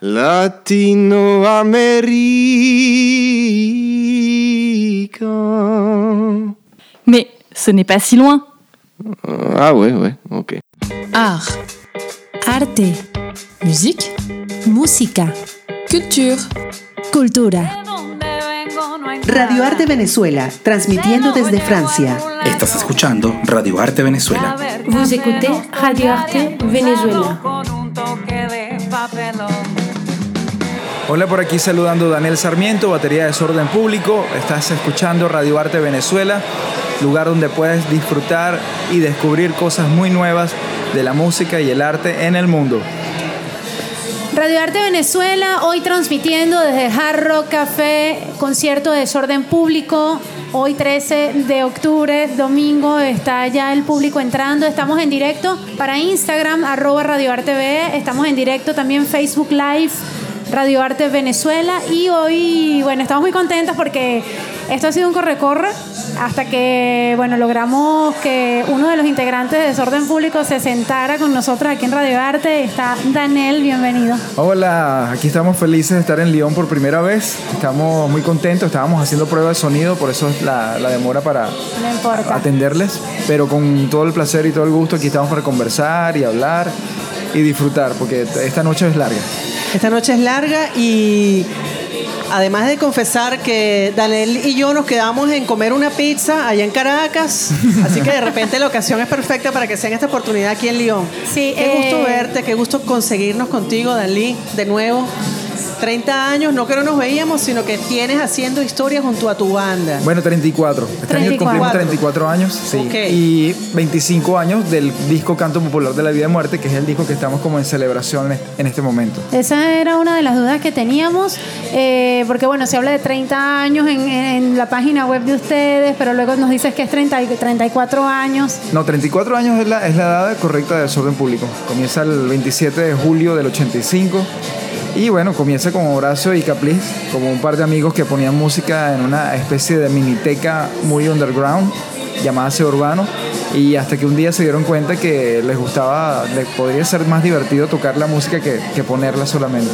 Latinoamérica. Mais ce n'est pas si loin. Ah ouais, ouais, ok. Art, Arte, musique, música, culture. cultura. Radio Arte Venezuela, transmitiendo desde Francia. Estás escuchando Radio Arte Venezuela. Vous écoutez Radio Arte Venezuela. Hola por aquí saludando Daniel Sarmiento, batería de Desorden Público. Estás escuchando Radio Arte Venezuela, lugar donde puedes disfrutar y descubrir cosas muy nuevas de la música y el arte en el mundo. Radio Arte Venezuela, hoy transmitiendo desde Hard Café, concierto de desorden público. Hoy 13 de octubre, domingo, está ya el público entrando. Estamos en directo para Instagram, arroba Radio Arte V. Estamos en directo también Facebook Live, Radio Arte Venezuela. Y hoy, bueno, estamos muy contentos porque esto ha sido un corre-corre hasta que, bueno, logramos que uno de los integrantes de Desorden Público se sentara con nosotros aquí en Radio Arte. Está Daniel, bienvenido. Hola, aquí estamos felices de estar en Lyon por primera vez. Estamos muy contentos, estábamos haciendo pruebas de sonido, por eso es la, la demora para No atenderles. Pero con todo el placer y todo el gusto, aquí estamos para conversar y hablar y disfrutar, porque esta noche es larga. Esta noche es larga y además de confesar que Daniel y yo nos quedamos en comer una pizza allá en Caracas, así que de repente la ocasión es perfecta para que sea en esta oportunidad aquí en Lyon. Sí, qué eh, gusto verte, qué gusto conseguirnos contigo, Dalí, de nuevo. 30 años, no que no nos veíamos, sino que tienes haciendo historia junto a tu banda. Bueno, 34. Este año 34. cumplimos 34 años, sí. Ok. Y 25 años del disco Canto Popular de la Vida y Muerte, que es el disco que estamos como en celebración en- en este momento. Esa era una de las dudas que teníamos, eh, porque bueno, se habla de 30 años en, en la página web de ustedes, pero luego nos dices que es 30, y 34 años. No, 34 años es la, es la edad correcta de desorden público. Comienza el 27 de julio del 85. Y bueno, comienza con Horacio y Capliz, como un par de amigos que ponían música en una especie de miniteca muy underground llamada C Urbano. Y hasta que un día se dieron cuenta que les gustaba, les podría ser más divertido tocar la música que, que ponerla solamente.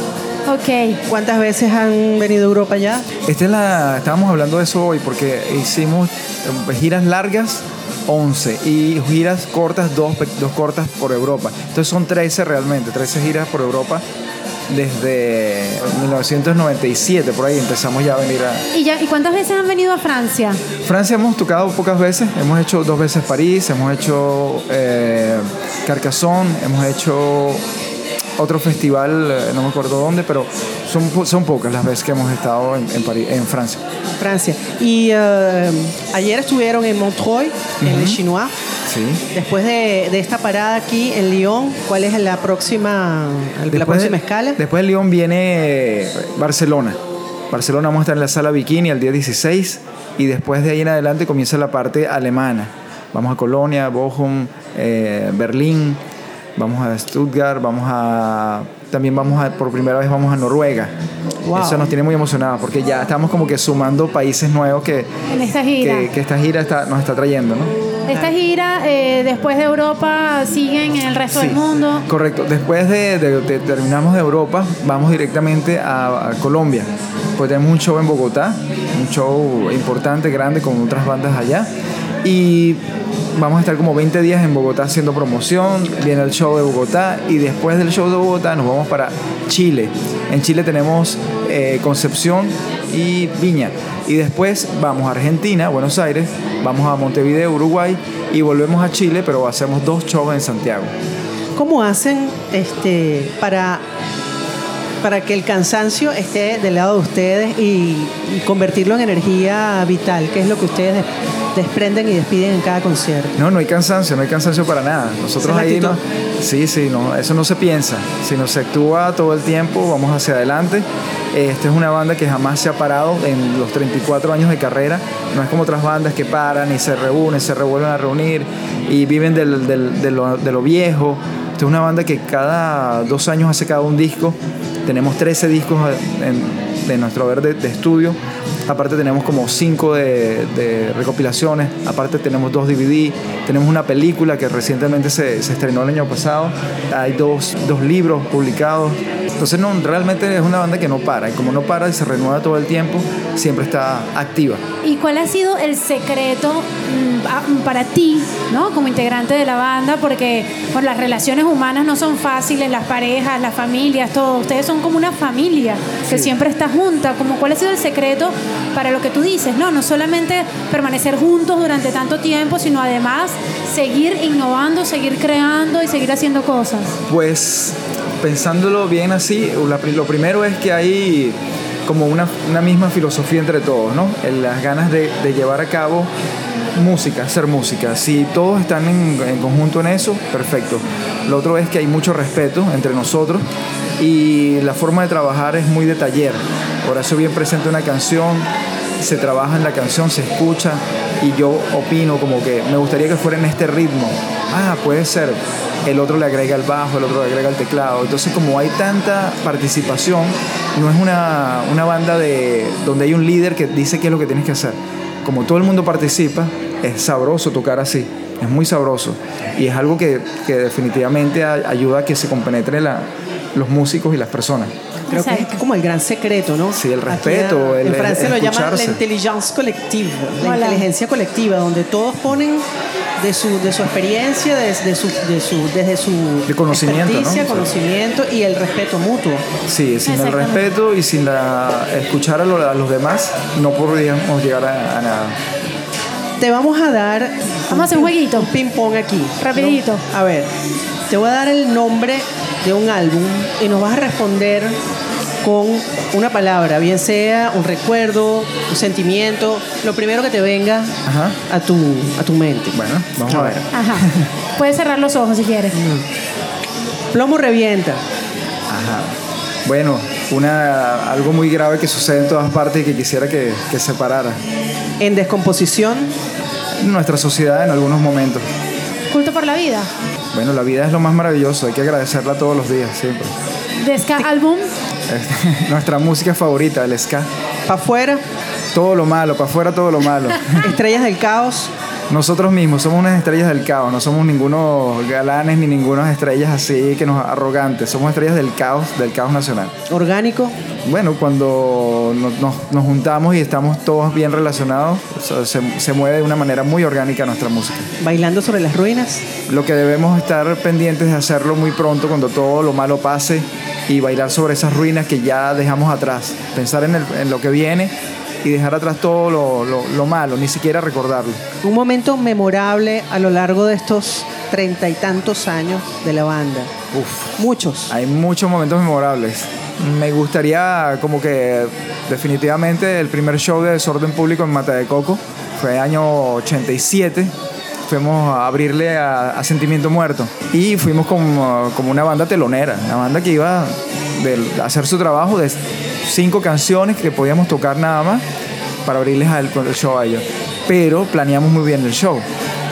Ok, ¿Cuántas veces han venido a Europa ya? Esta es la, estábamos hablando de eso hoy porque hicimos eh, giras largas 11 y giras cortas, dos, dos cortas por Europa. Entonces son 13 realmente, 13 giras por Europa desde 1997, por ahí empezamos ya a venir a... ¿Y, ya, ¿y cuántas veces han venido a Francia? Francia hemos tocado pocas veces, hemos hecho dos veces París, hemos hecho eh, Carcassonne, hemos hecho otro festival, eh, no me acuerdo dónde, pero son, son pocas las veces que hemos estado en, en, París, en Francia. Francia. Y eh, ayer estuvieron en Montreuil, en el Chinois. Sí. Después de, de esta parada aquí en Lyon, ¿cuál es la próxima, la Después próxima de- escala? Después de Lyon viene eh, Barcelona. Barcelona vamos a estar en la sala Bikini el día 16 y después de ahí en adelante comienza la parte alemana. Vamos a Colonia, Bochum, eh, Berlín, vamos a Stuttgart, vamos a también vamos a por primera vez vamos a Noruega. Wow. Eso nos tiene muy emocionados porque ya estamos como que sumando países nuevos que, En esta gira. que, que esta gira está, nos está trayendo, ¿no? Esta gira, eh, después de Europa, siguen en el resto Sí, del mundo. Correcto. Después de, de- de- terminamos de Europa, vamos directamente a, a Colombia. Pues tenemos un show en Bogotá, un show importante, grande, con otras bandas allá. Y vamos a estar como 20 días en Bogotá haciendo promoción. Viene el show de Bogotá y después del show de Bogotá nos vamos para Chile. En Chile tenemos eh, Concepción y Viña. Y después vamos a Argentina, Buenos Aires, vamos a Montevideo, Uruguay y volvemos a Chile, pero hacemos dos shows en Santiago. ¿Cómo hacen este, para, para que el cansancio esté del lado de ustedes y, y convertirlo en energía vital? ¿Qué es lo que ustedes des- desprenden y despiden en cada concierto? No, no hay cansancio, no hay cansancio para nada. Nosotros ahí no. Sí, sí, no, eso no se piensa, sino se actúa todo el tiempo, vamos hacia adelante. Esta es una banda que jamás se ha parado en los 34 años de carrera. No es como otras bandas que paran y se reúnen, se revuelven a reunir y viven del- del- de, lo, de lo viejo. Esta es una banda que cada dos años hace cada un disco. Tenemos 13 discos de nuestro haber de, de estudio. Aparte tenemos como 5 de, de recopilaciones. Aparte tenemos dos DVD. Tenemos una película que recientemente se, se estrenó el año pasado. Hay dos, dos libros publicados. Entonces no, realmente es una banda que no para y como no para y se renueva todo el tiempo, siempre está activa. ¿Y cuál ha sido el secreto mm, a- para ti, ¿no? como integrante de la banda? Porque bueno, las relaciones humanas no son fáciles, las parejas, las familias, todo. Ustedes son como una familia que siempre está junta. Como, ¿Cuál ha sido el secreto para lo que tú dices? No, no solamente permanecer juntos durante tanto tiempo, sino además seguir innovando, seguir creando y seguir haciendo cosas. Pues pensándolo bien así, lo primero es que hay como una, misma filosofía entre todos, ¿no? Las ganas de, llevar a cabo música, hacer música. Si todos están en, conjunto en eso, perfecto. Lo otro es que hay mucho respeto entre nosotros y la forma de trabajar es muy de taller. Horacio bien presenta una canción, se trabaja en la canción, se escucha y yo opino como que me gustaría que fuera en este ritmo. Ah, puede ser. El otro le agrega el bajo, el otro le agrega el teclado. Entonces como hay tanta participación, no es una, una banda de, donde hay un líder que dice qué es lo que tienes que hacer. Como todo el mundo participa, es sabroso tocar así. Es muy sabroso. Y es algo que, que definitivamente ayuda a que se compenetren la- los músicos y las personas. Creo que es como el gran secreto, ¿no? Sí, el respeto, el- en el lo llaman la intelligence collective, la inteligencia colectiva, donde todos ponen de su, de su experiencia, desde su, de su, desde su De conocimiento, ¿no? experticia, Sí. conocimiento y el respeto mutuo. Sí, sin el respeto y sin la, escuchar a, lo- a los demás, no podríamos llegar a, a nada. Te vamos a dar Vamos a hacer un jueguito. un ping pong aquí. ¿no? Rapidito. A ver, te voy a dar el nombre de un álbum y nos vas a responder con una palabra, bien sea un recuerdo, un sentimiento, lo primero que te venga Ajá. a tu, a tu mente. Bueno, vamos a ver. Ajá. Puedes cerrar los ojos si quieres. Plomo revienta. Ajá. Bueno, una, algo muy grave que sucede en todas partes y que quisiera que, que se parara. En descomposición, nuestra sociedad en algunos momentos. Culto por la vida. Bueno, la vida es lo más maravilloso, hay que agradecerla todos los días, siempre. De Ska Album. Este, nuestra música favorita, el ska. para afuera, Todo lo malo, para afuera todo lo malo. estrellas del caos, Nosotros mismos somos unas estrellas del caos, no somos ningunos galanes ni ningunas estrellas así que nos arrogantes, somos estrellas del caos, del caos nacional. orgánico, Bueno, cuando nos, nos- nos juntamos y estamos todos bien relacionados, se mueve de una manera muy orgánica nuestra música. bailando sobre las ruinas, Lo que debemos estar pendientes de hacerlo muy pronto cuando todo lo malo pase y bailar sobre esas ruinas que ya dejamos atrás. Pensar en, el- en lo que viene y dejar atrás todo lo, lo- lo malo, ni siquiera recordarlo. un momento memorable a lo largo de estos treinta y tantos años de la banda. Uf. Muchos. Hay muchos momentos memorables. Me gustaría como que definitivamente el primer show de Desorden Público en Mata de Coco fue año 87. Fuimos a abrirle a, a Sentimiento Muerto y fuimos como, como una banda telonera, una banda que iba de- hacer su trabajo de cinco canciones que podíamos tocar nada más para abrirles el show a ellos. Pero planeamos muy bien el show,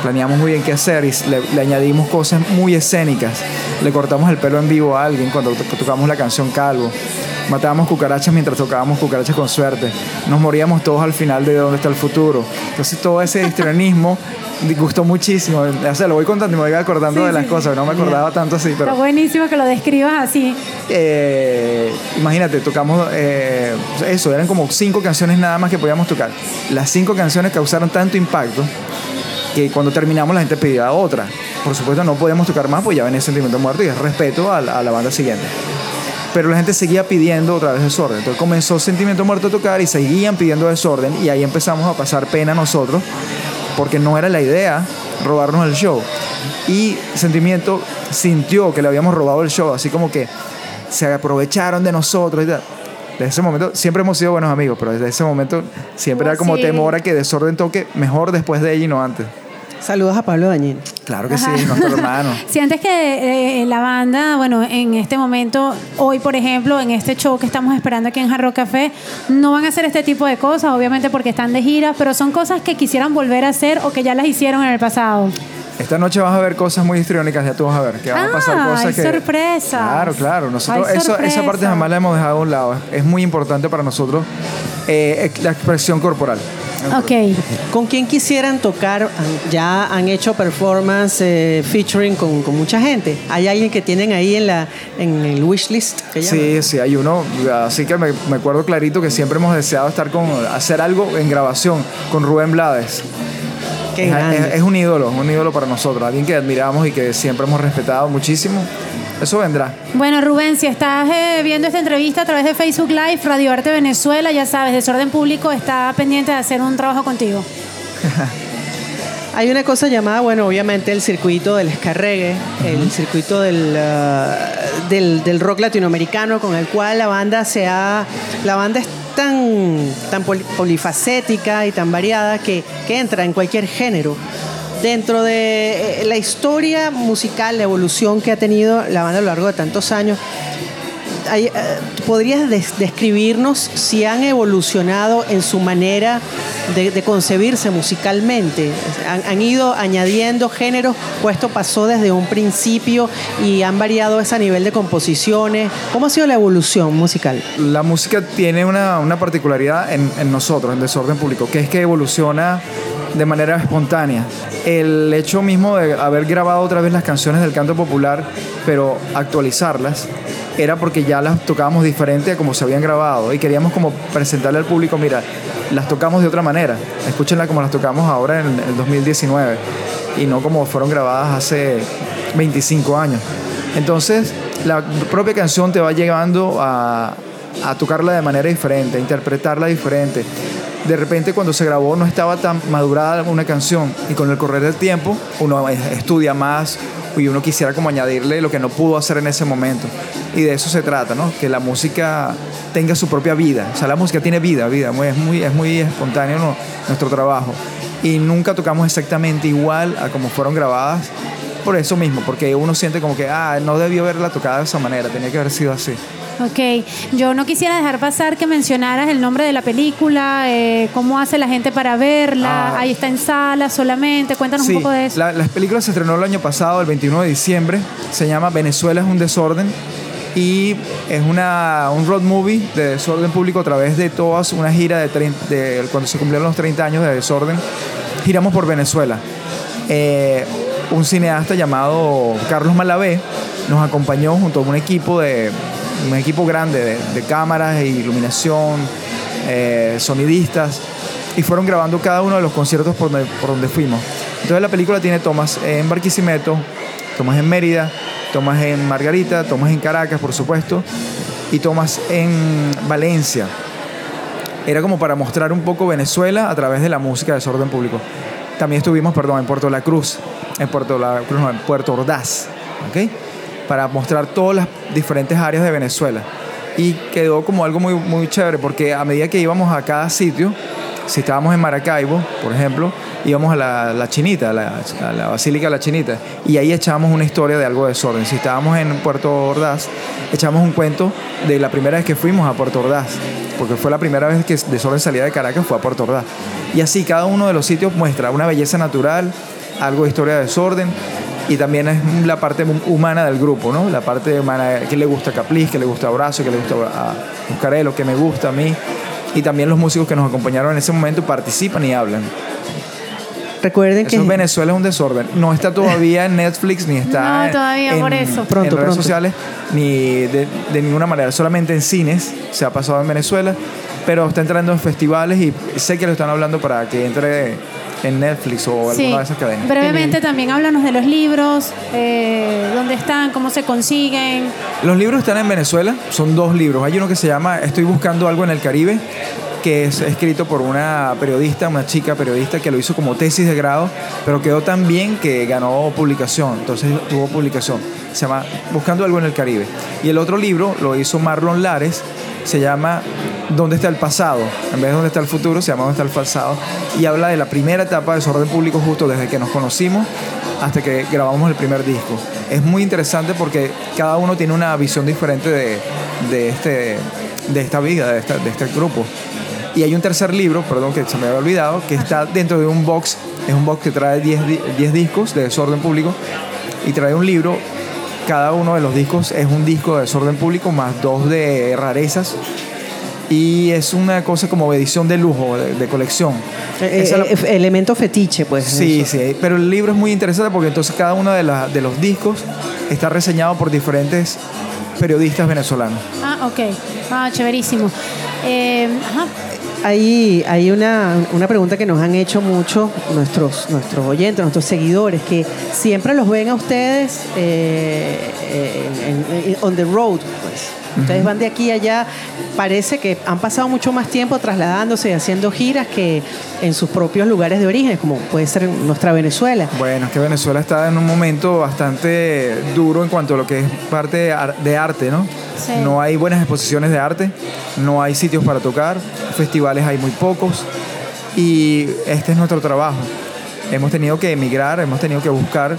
planeamos muy bien qué hacer y le, le añadimos cosas muy escénicas. Le cortamos el pelo en vivo a alguien cuando to- tocamos la canción Calvo. Matábamos cucarachas mientras tocábamos cucarachas con suerte. Nos moríamos todos al final de Dónde está el futuro. Entonces todo ese histrionismo gustó muchísimo. O sea, lo voy contando y me voy acordando Sí, de las sí, cosas. No me acordaba tanto así, Está pero... buenísimo que lo describas así. Eh, imagínate, tocamos eh, eso, eran como cinco canciones nada más que podíamos tocar. Las cinco canciones causaron tanto impacto que cuando terminamos la gente pedía otra. Por supuesto no podíamos tocar más, pues ya venía Sentimiento Muerto y es respeto a la, a la banda siguiente. Pero la gente seguía pidiendo otra vez desorden. Entonces comenzó Sentimiento Muerto a tocar y seguían pidiendo desorden y ahí empezamos a pasar pena nosotros porque no era la idea robarnos el show. Y Sentimiento sintió que le habíamos robado el show, así como que se aprovecharon de nosotros y tal. Desde ese momento, siempre hemos sido buenos amigos, pero desde ese momento siempre era como Sí. temor a que Desorden toque mejor después de ella y no antes. Saludos a Pablo Dañín. Claro que Ajá. sí, nuestro hermano. Si antes que eh, la banda, bueno, en este momento, hoy por ejemplo, en este show que estamos esperando aquí en Jarro Café, no van a hacer este tipo de cosas, obviamente porque están de gira, pero son cosas que quisieran volver a hacer o que ya las hicieron en el pasado. Esta noche vas a ver cosas muy histriónicas, ya tú vas a ver. Que van a pasar Ah, cosas hay que. sorpresas. Claro, claro. Nosotros, Hay eso- esa parte jamás la hemos dejado a un lado. Es muy importante para nosotros eh, la expresión corporal. Ok. ¿Con quién quisieran tocar? Ya han hecho performance eh, featuring con, con mucha gente. ¿Hay alguien que tienen ahí en, la, en el que llaman? Sí, sí, hay uno. Así que me, me acuerdo clarito que siempre hemos deseado estar con, hacer algo en grabación con Rubén Blades. Qué Es, grande. es- es un ídolo, un ídolo para nosotros, alguien que admiramos y que siempre hemos respetado muchísimo. Eso vendrá. Bueno, Rubén, si estás eh, viendo esta entrevista a través de Facebook Live, Radio Arte Venezuela, ya sabes, Desorden Público está pendiente de hacer un trabajo contigo. Hay una cosa llamada, bueno, obviamente el circuito del ska reggae, el circuito del, ah, del, del rock latinoamericano con el cual la banda se ha... La banda es tan, tan poli- polifacética y tan variada que, que entra en cualquier género. Dentro de eh, la historia musical, la evolución que ha tenido la banda a lo largo de tantos años, eh, ¿podrías des- describirnos si han evolucionado en su manera de, concebirse musicalmente? ¿Han, han ido añadiendo géneros o esto pasó desde un principio y han variado ese nivel de composiciones? ¿Cómo ha sido la evolución musical? La música tiene una, una particularidad en, en nosotros, en Desorden Público, que es que evoluciona de manera espontánea. El hecho mismo de haber grabado otra vez las canciones del canto popular, pero actualizarlas, era porque ya las tocábamos diferente a como se habían grabado y queríamos como presentarle al público, mira, las tocamos de otra manera, escúchenla como las tocamos ahora en el 2019 y no como fueron grabadas hace 25 años. Entonces, la propia canción te va llevando a, a tocarla de manera diferente, a interpretarla diferente. De repente cuando se grabó no estaba tan madurada una canción y con el correr del tiempo uno estudia más y uno quisiera como añadirle lo que no pudo hacer en ese momento. Y de eso se trata, ¿no? Que la música tenga su propia vida. O sea, la música tiene vida, vida. Es muy, es muy espontáneo ¿no? nuestro trabajo. Y nunca tocamos exactamente igual a como fueron grabadas. Por eso mismo, porque uno siente como que, ah, no debió haberla tocado de esa manera, tenía que haber sido así. Ok, yo no quisiera dejar pasar que mencionaras el nombre de la película, eh, cómo hace la gente para verla, Ah. ahí está en sala solamente, cuéntanos Sí, un poco de eso. La, la película se estrenó el año pasado, el 21 de diciembre. Se llama Venezuela es un desorden. Y es una, un road movie de desorden público a través de todas una gira de, trein- de cuando se cumplieron los 30 años de desorden. Giramos por Venezuela. Eh, un cineasta llamado Carlos Malavé nos acompañó junto a un equipo de un equipo grande de, de cámaras e iluminación, eh, sonidistas y fueron grabando cada uno de los conciertos por donde, por donde fuimos. Entonces la película tiene tomas en Barquisimeto, tomas en Mérida, tomas en Margarita, tomas en Caracas, por supuesto, y tomas en Valencia. Era como para mostrar un poco Venezuela a través de la música de desorden público. También estuvimos, perdón, en Puerto La Cruz, en Puerto La Cruz, no, en Puerto Ordaz, ¿ok? Para mostrar todas las diferentes áreas de Venezuela. Y quedó como algo muy, muy chévere, porque a medida que íbamos a cada sitio, si estábamos en Maracaibo, por ejemplo, íbamos a la, la Chinita, a la, la Basílica de la Chinita, y ahí echábamos una historia de algo de desorden. Si estábamos en Puerto Ordaz, echamos un cuento de la primera vez que fuimos a Puerto Ordaz, porque fue la primera vez que Desorden salía de Caracas, fue a Puerto Ordaz. Y así cada uno de los sitios muestra una belleza natural, algo de historia de desorden, y también es la parte humana del grupo, ¿no? La parte humana, que le gusta Capliz, que le gusta Abrazo, que le gusta a Buscarelo, que me gusta a mí. Y también los músicos que nos acompañaron en ese momento participan y hablan. Recuerden que Eso es Venezuela es un desorden. No está todavía en Netflix ni está No, todavía, en, por eso. en Pronto, redes pronto. sociales ni de, de ninguna manera. Solamente en cines se ha pasado en Venezuela, pero está entrando en festivales y sé que lo están hablando para que entre en Netflix o Sí. alguna de esas cadenas. Brevemente también háblanos de los libros, eh, dónde están, cómo se consiguen. Los libros están en Venezuela, son dos libros. Hay uno que se llama Estoy buscando algo en el Caribe, que es escrito por una periodista, una chica periodista que lo hizo como tesis de grado, pero quedó tan bien que ganó publicación, entonces tuvo publicación. Se llama Buscando algo en el Caribe. Y el otro libro lo hizo Marlon Lares, se llama ¿Dónde está el pasado? En vez de ¿Dónde está el futuro? se llama ¿Dónde está el pasado? Y habla de la primera etapa de desorden público justo desde que nos conocimos hasta que grabamos el primer disco. Es muy interesante porque cada uno tiene una visión diferente de, de este, de esta vida, de, esta- de este grupo. Y hay un tercer libro, perdón que se me había olvidado, que está dentro de un box. Es un box que trae 10 di- 10 discos de desorden público y trae un libro. Cada uno de los discos es un disco de desorden público más dos de rarezas y es una cosa como edición de lujo, de, de colección. Eh, eh, la- elemento fetiche, pues. Sí, eso. sí, pero el libro es muy interesante porque entonces cada uno de, la- de los discos está reseñado por diferentes periodistas venezolanos. Ah, ok. Ah, chéverísimo. Eh, ajá. Hay, hay una, una pregunta que nos han hecho mucho nuestros, nuestros oyentes, nuestros seguidores, que siempre los ven a ustedes eh, en- en- on the road. Pues. Ustedes van de aquí a allá. Parece que han pasado mucho más tiempo trasladándose y haciendo giras que en sus propios lugares de origen, como puede ser nuestra Venezuela. Bueno, es que Venezuela está en un momento bastante duro en cuanto a lo que es parte de ar- de arte, ¿no? Sí. No hay buenas exposiciones de arte, no hay sitios para tocar, festivales hay muy pocos y este es nuestro trabajo. Hemos tenido que emigrar, hemos tenido que buscar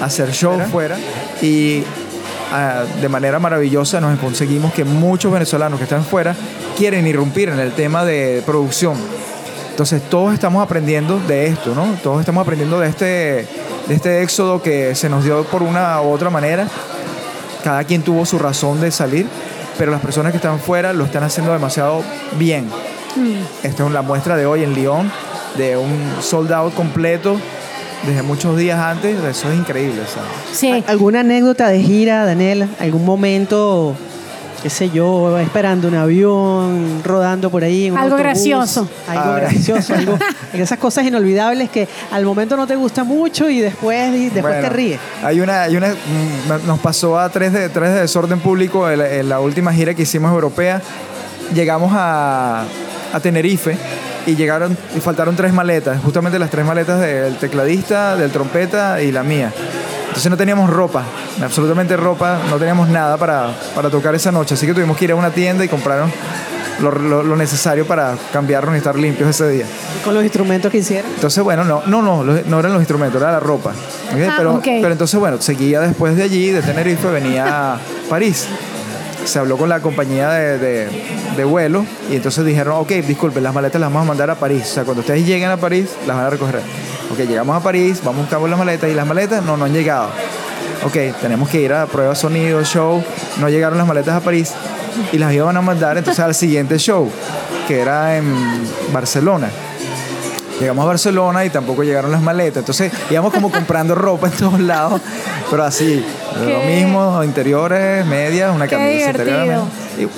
hacer shows fuera y ah, de manera maravillosa nos conseguimos que muchos venezolanos que están fuera quieren irrumpir en el tema de producción. Entonces todos estamos aprendiendo de esto, ¿no? Todos estamos aprendiendo de este, de este éxodo que se nos dio por una u otra manera. Cada quien tuvo su razón de salir, pero las personas que están fuera lo están haciendo demasiado bien. Esta es la muestra de hoy en Lyon, de un sold out completo desde muchos días antes. Eso es increíble, ¿sabes? Sí. ¿Alguna anécdota de gira, Daniel? ¿Algún momento, qué sé yo, esperando un avión, rodando por ahí? en un Algo autobús? gracioso. Algo gracioso, algo, esas cosas inolvidables que al momento no te gusta mucho y después, y después Bueno, te ríes. Hay una, hay una, mm, nos pasó a tres de, tres de desorden público en la, en la última gira que hicimos europea. Llegamos a, a Tenerife y llegaron y faltaron tres maletas, justamente las tres maletas del tecladista, del trompeta y la mía. Entonces no teníamos ropa, absolutamente ropa, no teníamos nada para, para tocar esa noche, así que tuvimos que ir a una tienda y compraron lo, lo- lo necesario para cambiarnos y estar limpios ese día. Con los instrumentos que hicieron. Entonces, bueno, no, no, no, no eran los instrumentos, era la ropa. ¿ok? Ah, pero, ok. pero entonces, bueno, seguía después de allí, de Tenerife, venía a París. Se habló con la compañía de, de- de vuelo y entonces dijeron, ok, disculpen, las maletas las vamos a mandar a París. O sea, cuando ustedes lleguen a París, las van a recoger. Ok, llegamos a París, vamos a buscar las maletas y las maletas no, no han llegado. Ok, tenemos que ir a prueba sonido, show. No llegaron las maletas a París y las iban a mandar entonces al siguiente show, que era en Barcelona. Llegamos a Barcelona y tampoco llegaron las maletas. Entonces íbamos como comprando ropa en todos lados, pero así, lo mismo, interiores, medias, una Qué camisa interior.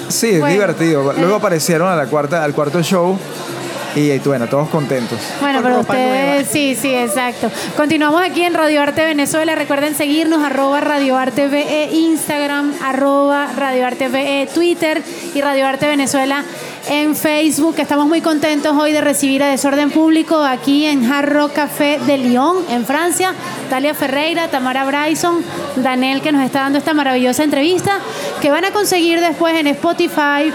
Sí, es Bueno, divertido. Luego eh. aparecieron a la cuarta, al cuarto show y bueno, todos contentos. Bueno, pero ustedes, sí, sí, exacto. Continuamos aquí en Radio Arte Venezuela. Recuerden seguirnos, arroba Radio Arte VE Instagram, arroba Radio Arte VE Twitter y Radio Arte Venezuela en Facebook. Estamos muy contentos hoy de recibir a Desorden Público aquí en Hard Rock Café de Lyon, en Francia. Talia Ferreira, Tamara Bryson, Daniel que nos está dando esta maravillosa entrevista que van a conseguir después en Spotify,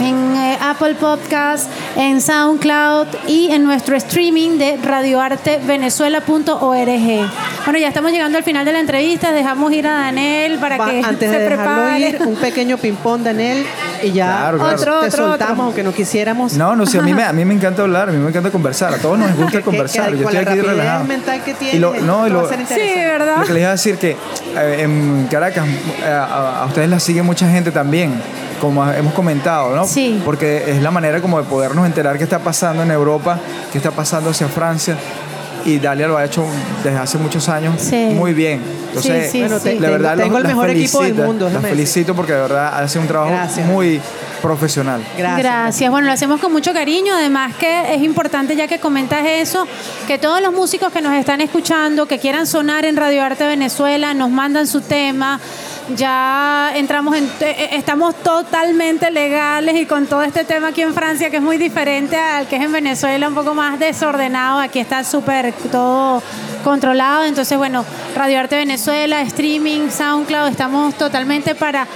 en eh, Apple Podcast, en SoundCloud y en nuestro streaming de radioartevenezuela.org. Bueno, ya estamos llegando al final de la entrevista. Dejamos ir a Daniel para Va, que antes se de dejarlo prepare. ir, un pequeño ping-pong, Daniel, y ya Claro, claro. Otro, te otro, soltamos, otro. aunque no quisiéramos. No, no sé, a mí, me, a mí me encanta hablar, a mí me encanta conversar, a todos nos gusta conversar. que Yo estoy la aquí relajado. mental que Y lo- no, y lo- Sí. ¿verdad? Lo que les iba a decir que eh, en Caracas eh, a, a ustedes las sigue mucha gente también, como hemos comentado, ¿no? Sí. Porque es la manera como de podernos enterar qué está pasando en Europa, qué está pasando hacia Francia. Y Dalia lo ha hecho desde hace muchos años Sí. muy bien. Entonces, Sí, sí, Bueno, te- tengo- verdad, tengo el las mejor equipo del mundo, Las felicito porque de verdad hace un trabajo Gracias. muy profesional. Gracias. Gracias. Bueno, lo hacemos con mucho cariño. Además que es importante, ya que comentas eso, que todos los músicos que nos están escuchando, que quieran sonar en Radio Arte Venezuela, nos mandan su tema. Ya entramos en, eh, estamos totalmente legales y con todo este tema aquí en Francia, que es muy diferente al que es en Venezuela, un poco más desordenado. Aquí está súper todo controlado. Entonces, bueno, Radio Arte Venezuela, streaming, SoundCloud, estamos totalmente para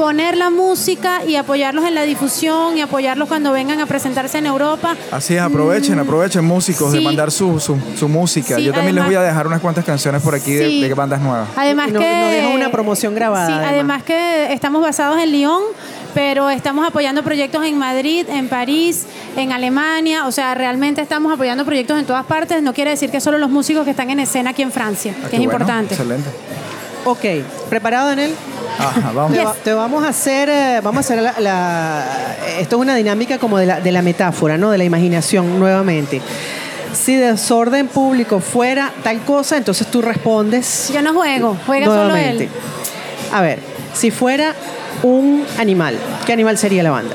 poner la música y apoyarlos en la difusión y apoyarlos cuando vengan a presentarse en Europa. Así es, aprovechen, aprovechen músicos de Mm. Mandar su, su, su música. Sí, Yo también les voy a dejar unas cuantas canciones por aquí de- Sí. de, bandas nuevas. Además que nos deja una promoción grabada, Sí, además. además que estamos basados en Lyon, pero estamos apoyando proyectos en Madrid, en París, en Alemania, o sea, realmente estamos apoyando proyectos en todas partes. No quiere decir que solo los músicos que están en escena aquí en Francia, Ah, que es bueno, importante. Excelente. Ok, ¿preparado, Daniel? Ajá, vamos. Te, va- te vamos a hacer, eh, vamos a hacer la, la- esto es una dinámica como de la, de la metáfora, ¿no? De la imaginación nuevamente. Si desorden público fuera tal cosa, entonces tú respondes Yo no juego, juega solo nuevamente. él. A ver, si fuera un animal, ¿qué animal sería la banda?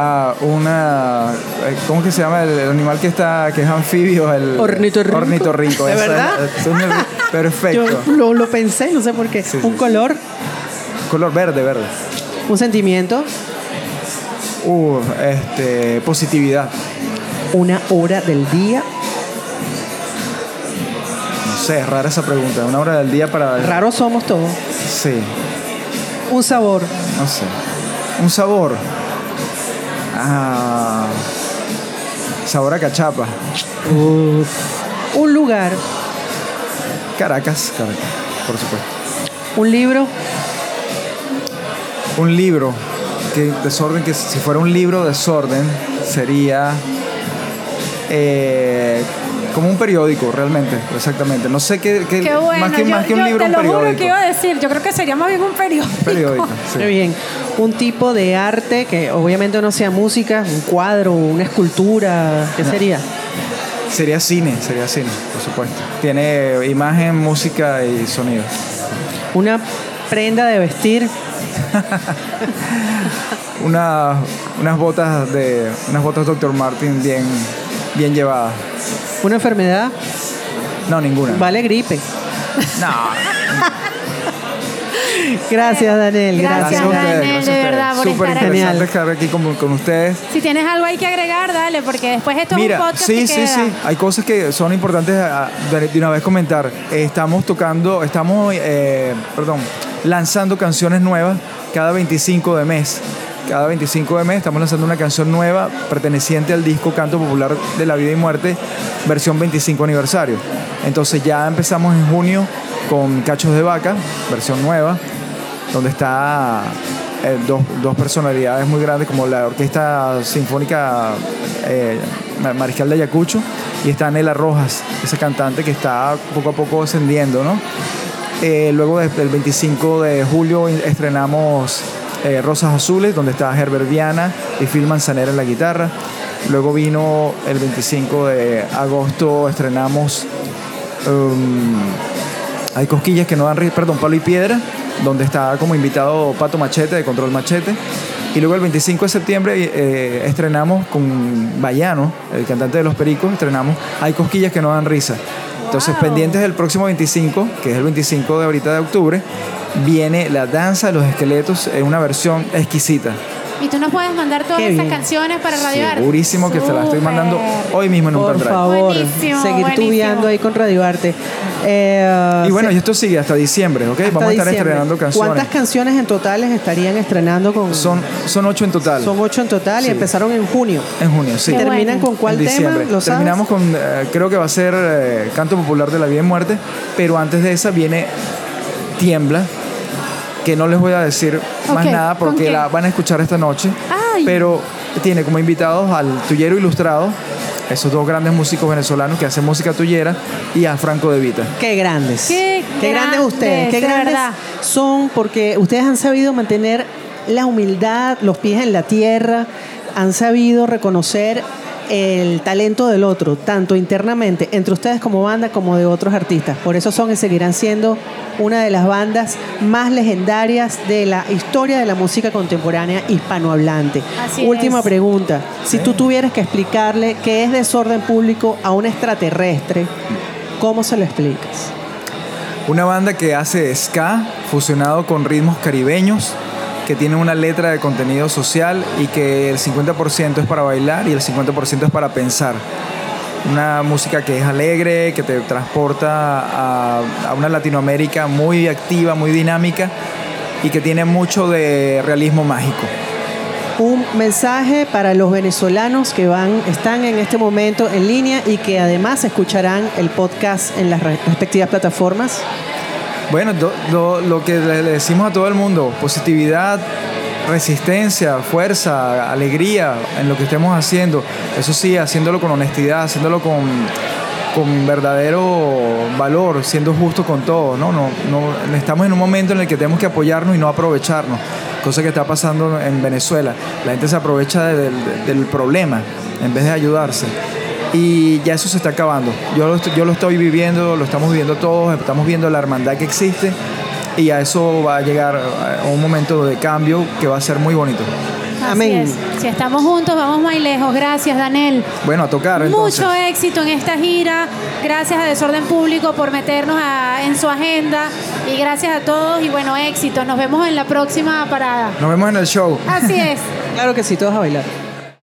A una eh, ¿cómo que se llama el, el animal que está que es anfibio el Ornitorrinco. ornitorrinco ¿De esa es- verdad? es perfecto. Yo lo, lo pensé, no sé por qué. Sí, un sí. color, color verde verde. Un sentimiento, uh, este positividad. Una hora del día. no sé es rara esa pregunta. Una hora del día para Raros somos todos. sí. Un sabor, no sé. Un sabor ah, sabor a cachapa un lugar, Caracas Caracas por supuesto un libro, un libro que desorden que si fuera un libro desorden sería eh, como un periódico realmente exactamente no sé qué, qué- Qué bueno. más que yo, más que un libro te un lo juro que iba a decir. Yo creo que sería más bien un periódico. periódico sí. Muy bien. Un tipo de arte que obviamente no sea música, un cuadro, una escultura, ¿qué sería? sería cine sería cine por supuesto. Tiene imagen música y sonido. Una prenda de vestir, una, unas botas de unas botas Dr. Martin bien bien llevadas. Una enfermedad, no ninguna. Vale gripe. no Gracias, Daniel. Gracias, Gracias. a ustedes, Daniel, gracias a de verdad, por Súper estar aquí. interesante Genial. estar aquí con, con ustedes Si tienes algo ahí que agregar, dale, porque después esto es un Mira, podcast sí, que sí, queda. sí. Hay cosas que son importantes a- de una vez comentar. Estamos tocando, estamos, eh, perdón, lanzando canciones nuevas cada 25 de mes. Cada 25 de mes estamos lanzando una canción nueva perteneciente al disco Canto Popular de la Vida y Muerte, versión 25 aniversario. Entonces ya empezamos en junio con Cachos de Vaca, versión nueva, donde está eh, dos, dos personalidades muy grandes como la Orquesta Sinfónica eh, Ma- Mariscal de Ayacucho y está Nela Rojas, esa cantante que está poco a poco ascendiendo, ¿no? Eh, luego el 25 de julio estrenamos Rosas Azules, donde está Herbert Viana y Phil Manzanera en la guitarra. Luego vino el 25 de agosto, estrenamos um, Hay Cosquillas que no dan perdón, Palo y Piedra, donde está como invitado Pato Machete de Control Machete. Y luego el 25 de septiembre eh, estrenamos con Bayano, el cantante de Los Pericos, estrenamos Hay Cosquillas que no dan risa. Entonces, pendientes del próximo 25, que es el 25 de ahorita de octubre, viene La Danza de los Esqueletos en una versión exquisita. Y tú nos puedes mandar todas Qué esas bien. canciones para Radio Arte. Segurísimo que se la estoy mandando hoy mismo en un Por pendrive. favor, Buenísimo, seguir buenísimo. tubeando ahí con Radio Arte. Eh, Y bueno, se- y esto sigue hasta diciembre, ¿ok? hasta Vamos a estar diciembre. estrenando canciones. ¿Cuántas canciones en totales estarían estrenando con...? Son, son ocho en total. Son ocho en total y Sí. empezaron en junio. En junio, sí. ¿Y Qué terminan bueno. con cuál en tema? diciembre. ¿Lo sabes? Terminamos con, eh, creo que va a ser eh, Canto Popular de la Vida y Muerte, pero antes de esa viene Tiembla, que no les voy a decir más nada ¿con porque la van a escuchar esta noche, Ay. pero tiene como invitados al Tuyero Ilustrado, esos dos grandes músicos venezolanos que hacen música tuyera, y a Franco De Vita. Qué grandes. Qué grandes ustedes. Qué grandes, de grandes verdad. son porque ustedes han sabido mantener la humildad, los pies en la tierra, han sabido reconocer el talento del otro, tanto internamente entre ustedes como banda como de otros artistas. Por eso son y seguirán siendo una de las bandas más legendarias de la historia de la música contemporánea hispanohablante. Así Última es. pregunta. Si tú tuvieras que explicarle qué es desorden público a un extraterrestre, ¿cómo se lo explicas? Una banda que hace ska fusionado con ritmos caribeños, que tiene una letra de contenido social y que el 50% es para bailar y el 50% es para pensar. Una música que es alegre, que te transporta a, una Latinoamérica muy activa, muy dinámica y que tiene mucho de realismo mágico. Un mensaje para los venezolanos que van, están en este momento en línea y que además escucharán el podcast en las re- respectivas plataformas. Bueno, do- lo que le, decimos a todo el mundo, positividad, resistencia, fuerza, alegría en lo que estemos haciendo. Eso sí, haciéndolo con honestidad, haciéndolo con, con verdadero valor, siendo justo con todos, ¿no? No, no, estamos en un momento en el que tenemos que apoyarnos y no aprovecharnos, cosa que está pasando en Venezuela. La gente se aprovecha del problema en vez de ayudarse. Y ya eso se está acabando. Yo lo, estoy- yo lo estoy viviendo, lo estamos viviendo todos, estamos viendo la hermandad que existe y a eso va a llegar a un momento de cambio que va a ser muy bonito. Así Amén. es. Si estamos juntos, vamos más lejos. Gracias, Daniel. Bueno, a tocar entonces. Mucho éxito en esta gira. Gracias a Desorden Público por meternos a- en su agenda. Y gracias a todos. Y bueno, éxito. Nos vemos en la próxima parada. Nos vemos en el show. Así es. Claro que sí, todos a bailar.